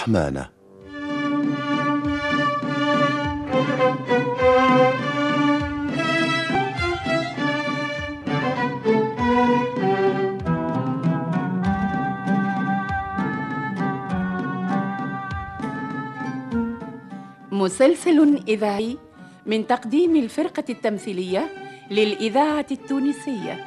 رحمانة مسلسل إذاعي من تقديم الفرقة التمثيلية للإذاعة التونسية.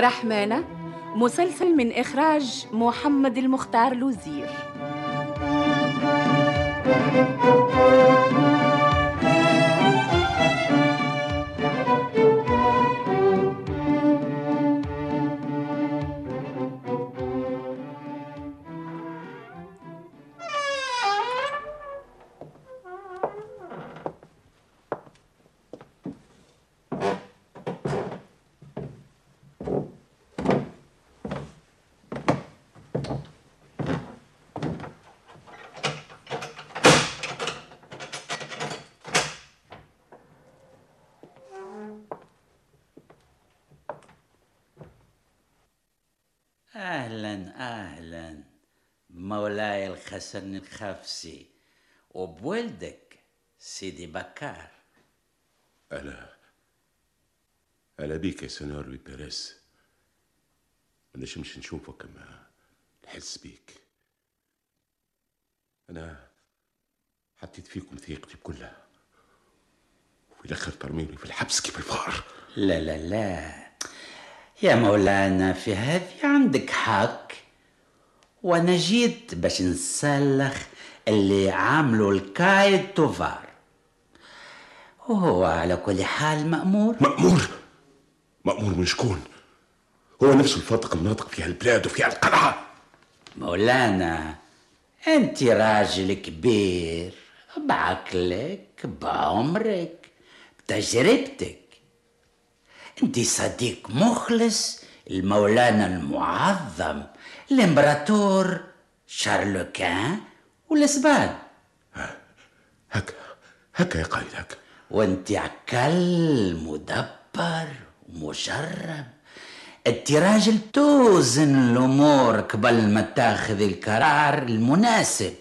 رحمانة مسلسل من إخراج محمد المختار لوزير. أهلا أهلا. مولاي الحسن الحفصي وبولدك سيدي بكار. أهلا أهلا بيك يا سنيور لوي بيريز ما نجمش نشوفك كما نحس بيك. أنا حطيت فيكم ثقتي كلها وفي الآخر ترميني في الحبس كيف الفار لا لا لا. يا مولانا في هذه عندك حق. وأنا جيت باش نسلخ اللي عاملوا الكايد توفار وهو على كل حال مأمور. مأمور؟ مأمور من شكون؟ هو نفسه الفاطق الناطق في هالبلاد وفي هالقلعة. مولانا أنت راجل كبير بعقلك بعمرك بتجربتك. انت صديق مخلص المولانا المعظم الإمبراطور شارلوكان والإسبان. هكا هكا يا قائد هكا. وانت عقل مدبر ومجرب انت راجل توزن الأمور قبل ما تاخذ القرار المناسب.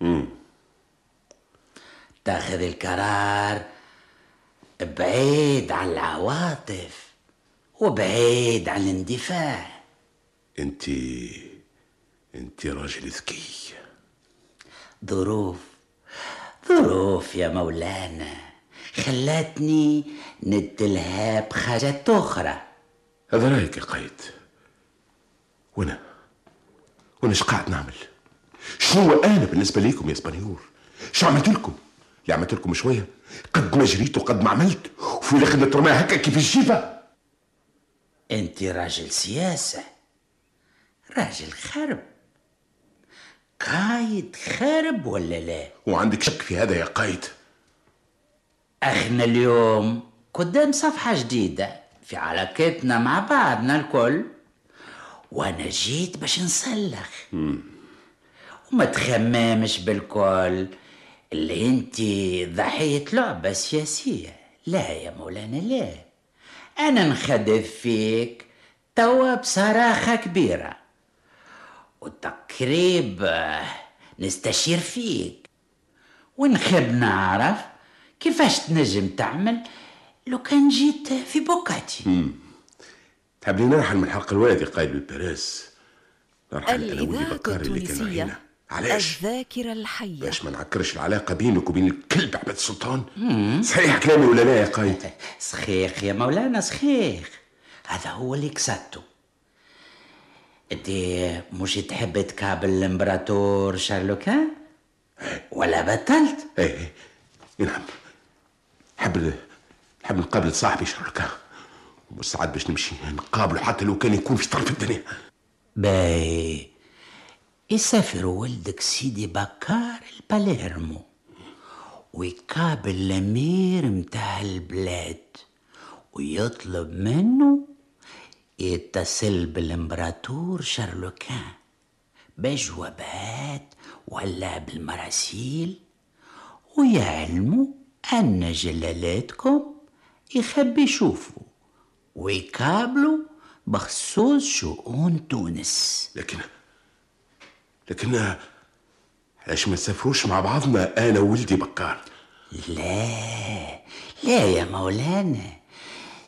مم. تاخذ القرار بعيد عن العواطف وبعيد عن الاندفاع. انت انت راجل ذكي. ظروف ظروف يا مولانا خلتني نتلهى بحاجات أخرى. هذا رأيك يا قايد. وأنا وأنا قاعد نعمل؟ شنو أنا بالنسبة ليكم يا اسبانيور شو عملت لكم؟ اللي عملت لكم شوية. قد ما جريت وقد ما عملت. وفي الآخر نترمى هكا كيف الجيفة. أنت راجل سياسة. راجل خرب. قايد خرب ولا لا؟ وعندك شك في هذا يا قايد؟ إحنا اليوم قدام صفحة جديدة في علاقتنا مع بعضنا الكل. وأنا جيت باش نسلخ وما تخممش بالكل. اللي انت ضحية لعبة سياسية. لا يا مولانا لا. أنا نخدف فيك توا بصراحة كبيرة. وتقريب نستشير فيك. ونحب نعرف كيفاش تنجم تعمل لو كان جيت في بوكاتي. تحب لي نرحل من حلق الوادي قايد بالبراس. نرحل أنا ولي بكار اللي كان معينا علاش؟ الذاكرة الحية. باش ما نعكرش العلاقة بينك وبين الكلب عبد السلطان. صحيح كلامي ولا لا يا قايد؟ صحيح يا مولانا صحيح هذا هو اللي كسبته أنت مش تحب تقابل الإمبراطور شارلوكان ولا بطلت؟ إيه إيه. نعم. نحب نحب نقابل صاحبي شارلوكان ومستعد باش نمشي نقابله حتى لو كان يكون في طرف الدنيا. باي يسافر ولدك سيدي بكار الباليرمو ويقابل الأمير متاع البلاد ويطلب منه يتصل بالإمبراطور شارلوكان بجوابات ولا بالمراسيل ويعلموا أن جلالاتكم يحب يشوفوا ويقابلوا بخصوص شؤون تونس. لكن لكن علاش ما نسافروش مع بعضنا؟ أنا وولدي بكار لا لا يا مولانا.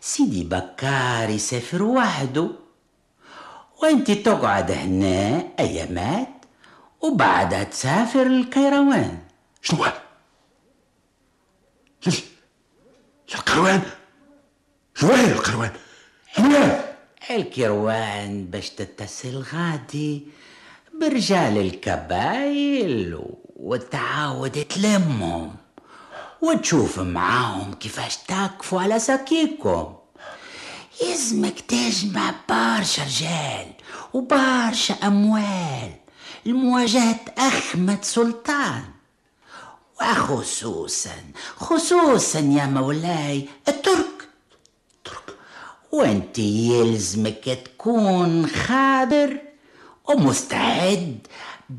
سيدي بكار يسافر وحده. وأنت تقعد هنا أيامات وبعدها تسافر الكيروان شنو؟ لل... للقروان لوين القروان؟ لوين؟ الكيروان باش تتصل غادي. برجال الكبايل وتعاود تلمهم وتشوف معاهم كيفاش تقفوا على سكيكم يزمك تجمع برشا رجال وبرشا أموال. لمواجهة أحمد سلطان. وخصوصا خصوصا يا مولاي الترك. ترك. وأنت يلزمك تكون خابر ومستعد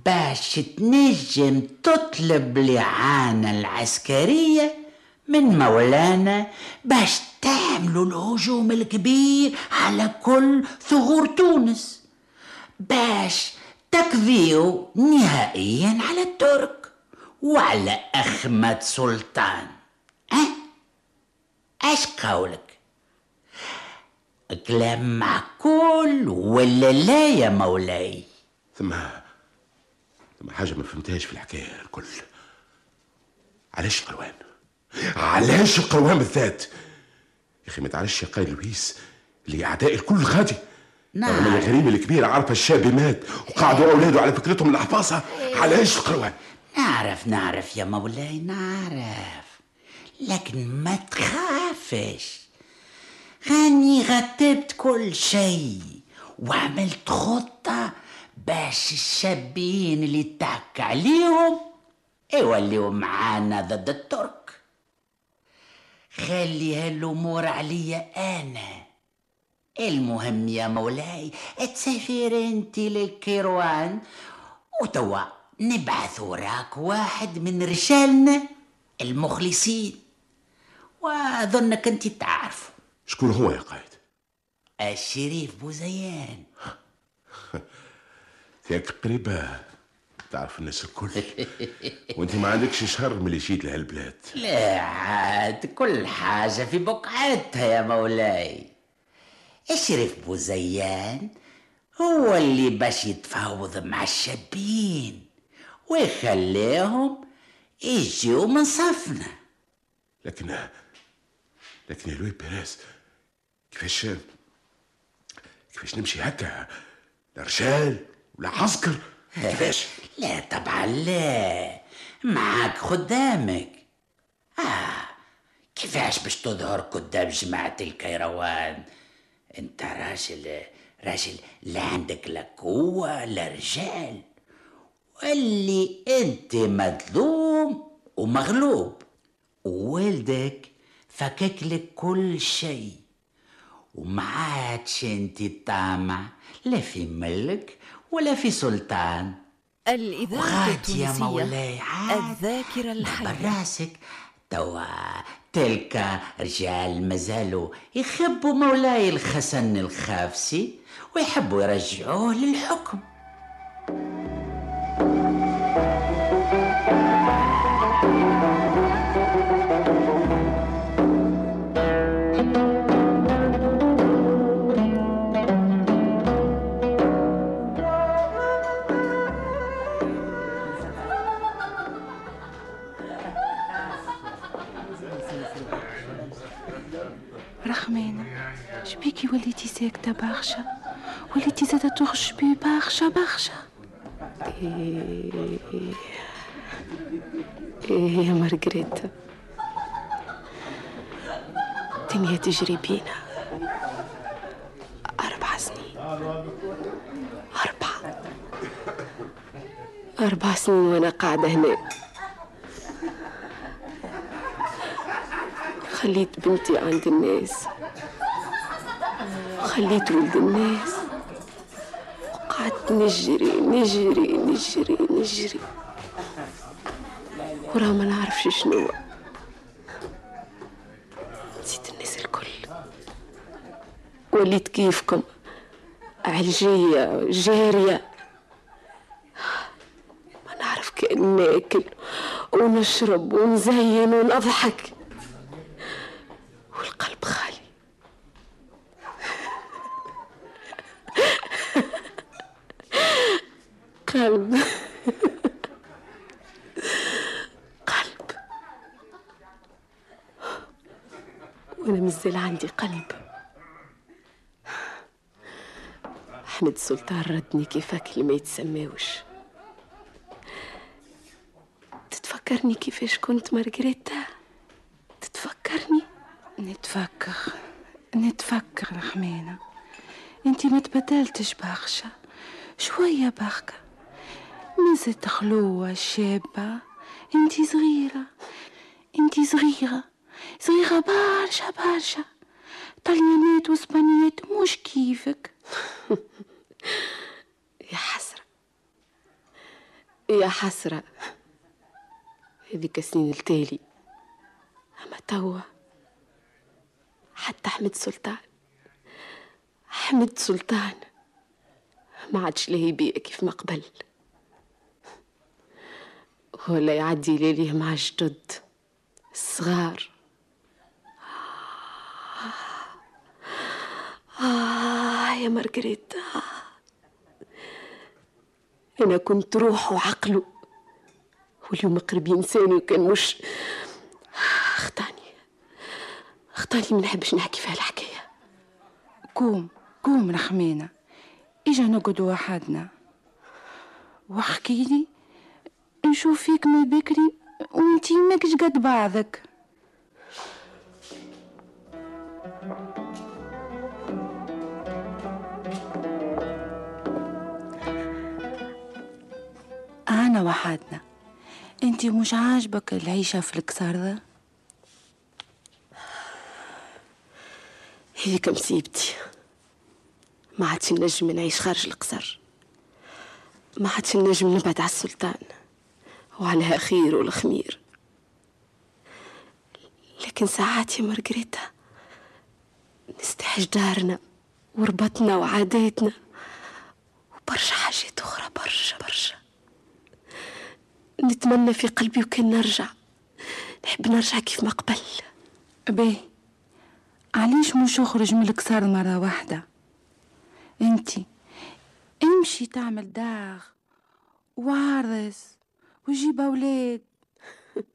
باش تنجم تطلب الإعانة العسكرية من مولانا باش تعملوا الهجوم الكبير على كل ثغور تونس باش تقضيوا نهائيا على الترك وعلى أحمد سلطان أه؟ إيش قولك كلام معقول ولا لا يا مولاي ثم ثم حاجة ما فهمتهاش في الحكاية الكل علاش القروان؟ علاش القروان بالذات؟ يا أخي ما تعرفش يا قايد لويس اللي أعداء الكل غادي نعم. رغم إن الغريمه الكبيره عارفه الشاب مات وقعدوا أولاده على فكرتهم الحفاظه علاش القروان؟ نعرف نعرف يا مولاي نعرف لكن ما تخافش غاني رتبت كل شيء وعملت خطة باش الشابين اللي تحك عليهم يوليوا معانا ضد الترك. خلي هالأمور عليا أنا. المهم يا مولاي تسافر انت للكيروان وتوا نبعث وراك واحد من رجالنا المخلصين. وأظنك أنت تعرفه. شكون هو يا قايد؟ الشريف بوزيان ياك قريبة تعرف الناس الكل. وانت ما عندكش شهر من اللي جيت لهالبلاد لا عاد كل حاجة في بقعتها يا مولاي. الشريف بوزيان هو اللي باش يتفاوض مع الشابين ويخليهم يجيو من صفنا. لكن لكن يا لوي بيريز كيفاش كيفاش نمشي هكا؟ لا رجال ولا عسكر. كيفاش؟ لا طبعا لا. معاك خدامك. آه كيفاش باش تظهر قدام جماعة القيروان؟ انت راجل راجل لا عندك لا قوة لا رجال. واللي انت مظلوم ومغلوب. ووالدك فكك لك كل شيء. وما عادش انت طامع لا في ملك ولا في سلطان. الإذاعة وغاد يا التونسية مولاي الذاكرة الحية. براسك. توا تلك رجال مازالوا يخبوا مولاي الخسن الخافسي ويحبوا يرجعوه للحكم. رحمانة شبيكي وليتي ساكتة برشا وليتي زادة تخش بي برشا برشا إيه يا مارغريتا؟ الدنيا تجري بينا. أربع سنين. أربعة أربع سنين وأنا قاعدة هنا خليت بنتي عند الناس. خليت ولد الناس. وقعدت نجري نجري نجري نجري. وراه ما نعرفش شنو نسيت الناس الكل. وليت كيفكم. علجية جارية. ما نعرف كأن ناكل ونشرب ونزين ونضحك. قلب قلب. وأنا مازال عندي قلب. احمد سلطان ردني كيفك اللي ما يتسماوش. تتفكرني كيفاش كنت مارغريتا؟ تتفكرني؟ نتفكر. نتفكر رحمانة أنتي ما تبدلتش برشا شوية بركة مازلت خلوة شابة انتي صغيرة انتي صغيرة صغيرة برشا برشا طليانات واسبانيات مش كيفك يا حسرة يا حسرة هذيك سنين التالي أما توا حتى أحمد سلطان أحمد سلطان ما عادش ليه بيئة كيف ما قبل ولا يعدي ليليه مع جدد الصغار آه يا مارغريتا. أنا كنت روحه وعقله واليوم قرب ينساني وكان مش. أخطأني. أخطأني ما نحبش نحكي في هالحكاية قوم قوم رحمانة إجا نقعدوا وحدنا. واحكي لي نشوف فيك من بكري وانتي ماكش قد بعضك. أنا وحدنا. انتي مش عاجبك العيشة في الكسردة هذيك مصيبتي. ما عادش نجم نعيش خارج القصر ما عادش نجم نبعد على السلطان. وعلى خير والخمير. لكن ساعات يا مارغريتا نستحج دارنا وربطنا وعاداتنا وبرشا حاجات أخرى برشا برشا. نتمنى في قلبي وكان نرجع. نحب نرجع كيف ما قبل. باهي علاش مش أخرج من الكسار مرة واحدة؟ أنتي امشي تعمل داغ وعرس. وجيب أولاد.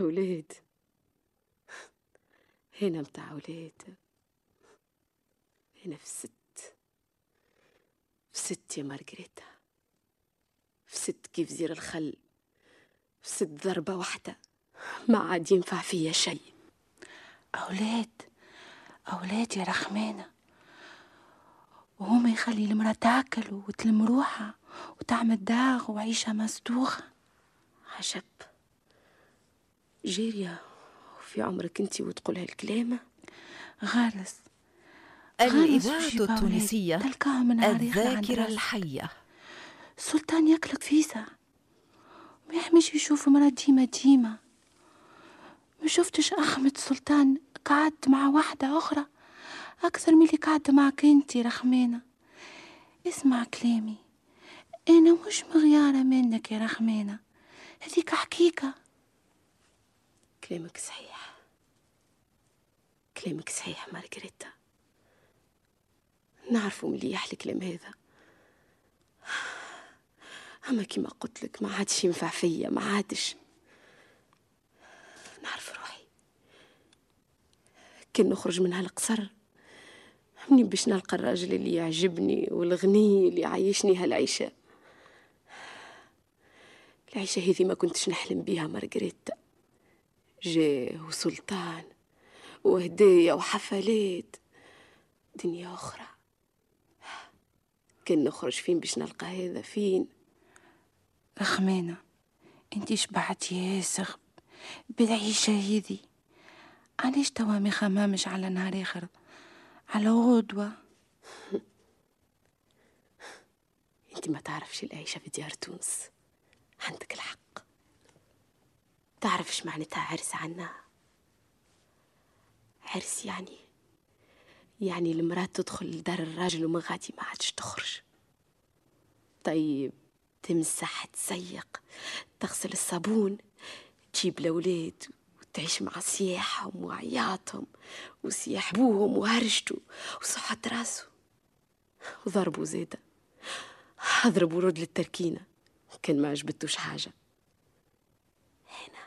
أولاد. هنا متاع أولاد. هنا في الست في ست يا مارغريتا. في ست كيف زير الخل. في ست ضربة واحدة. ما عاد ينفع فيا شيء أولاد. أولاد يا رحمانة وهما يخلي المرأة تاكل وتلم روحها. وتعمل داغ وعيشة مستوخة عجب. جارية في عمرك انت وتقول هالكلام غارس الإذاعة. التونسية من الذاكرة. الحية. السلطان ياكلك فيسا. ما يحميش يشوف مرة ديما ديما. ما شفتش أحمد سلطان قعدت مع واحدة أخرى؟ أكثر من اللي قعدت معك أنتي رحمانة اسمع كلامي. أنا مش مغيارة منك يا رحمانة هذيك حقيقة. كلامك صحيح. كلامك صحيح مارغريتا. نعرفوا مليح الكلام هذا. أما كما قلت لك ما عادش ينفع فيا ما عادش. نعرف روحي. كان نخرج من هالقصر منين باش نلقى الراجل اللي يعجبني والغني اللي يعيشني هالعيشة؟ العيشة هذه ما كنتش نحلم بيها مارغريتا جاه وسلطان وهدية وحفلات. دنيا أخرى. كان نخرج فين باش نلقى هذا؟ فين؟ رخمانة انتي شبعت ياسر؟ بالعيشة هذي علاش توا ما خمامش على نهار آخر؟ على غدوة. أنت ما تعرفش العيشة في ديار تونس. عندك الحق. تعرفش معناتها عرس عنا؟ عرس يعني يعني المرأة تدخل لدار الراجل وما غادي ما عادش تخرج. طيب تمسح تسيق تغسل الصابون تجيب الأولاد وتعيش مع صياحهم وعياطهم وصياح بوهم وهرجتوا وصحة راسه وضربوا زيادة اضربوا رد للتركينة كان ما عجبتوش حاجة. هنا.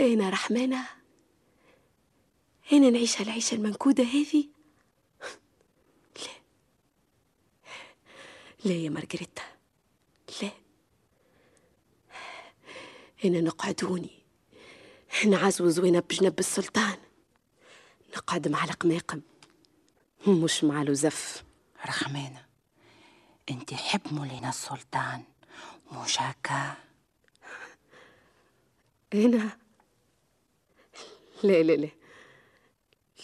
هنا رحمانة. هنا نعيش هالعيشة المنكودة هذه لا. لا يا مارغريتا. لا. هنا نقعدوني. نعزو زوينة بجنب السلطان. نقعد مع القماقم. مش مع لزف رخمانة انتي حب مولينا السلطان. مش هكا هنا. لا لا لا.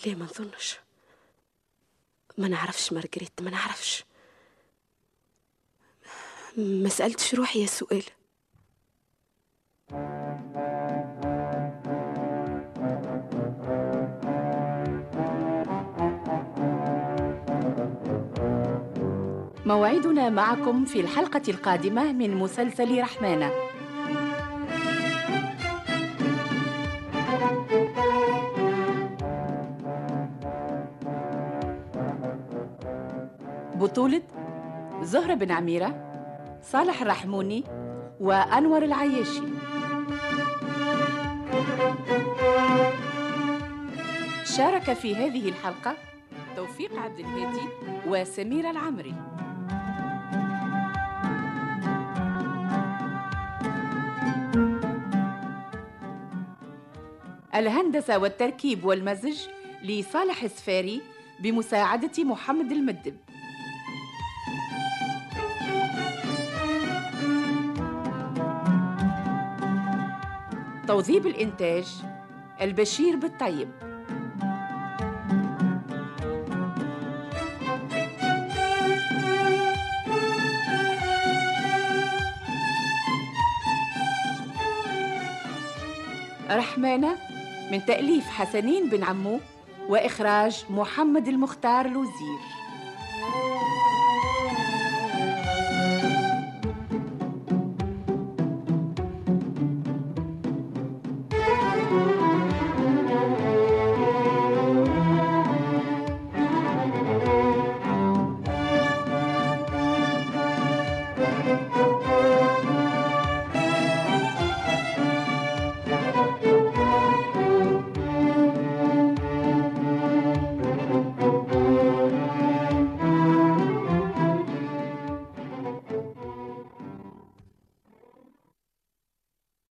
لا ما نظنش. ما نعرفش مارغريت ما نعرفش. ما سألتش روحي يا سؤال. موعدنا معكم في الحلقة القادمة من مسلسل رحمانة. بطولة زهرة بن عميرة صالح الرحموني وأنور العياشي. شارك في هذه الحلقة توفيق عبد الهادي وسميرة العمري. الهندسة والتركيب والمزج لصالح السفاري بمساعدة محمد المدب. توظيب الإنتاج البشير بالطيب. رحمانة من تأليف حسنين بن عمو وإخراج محمد المختار لوزير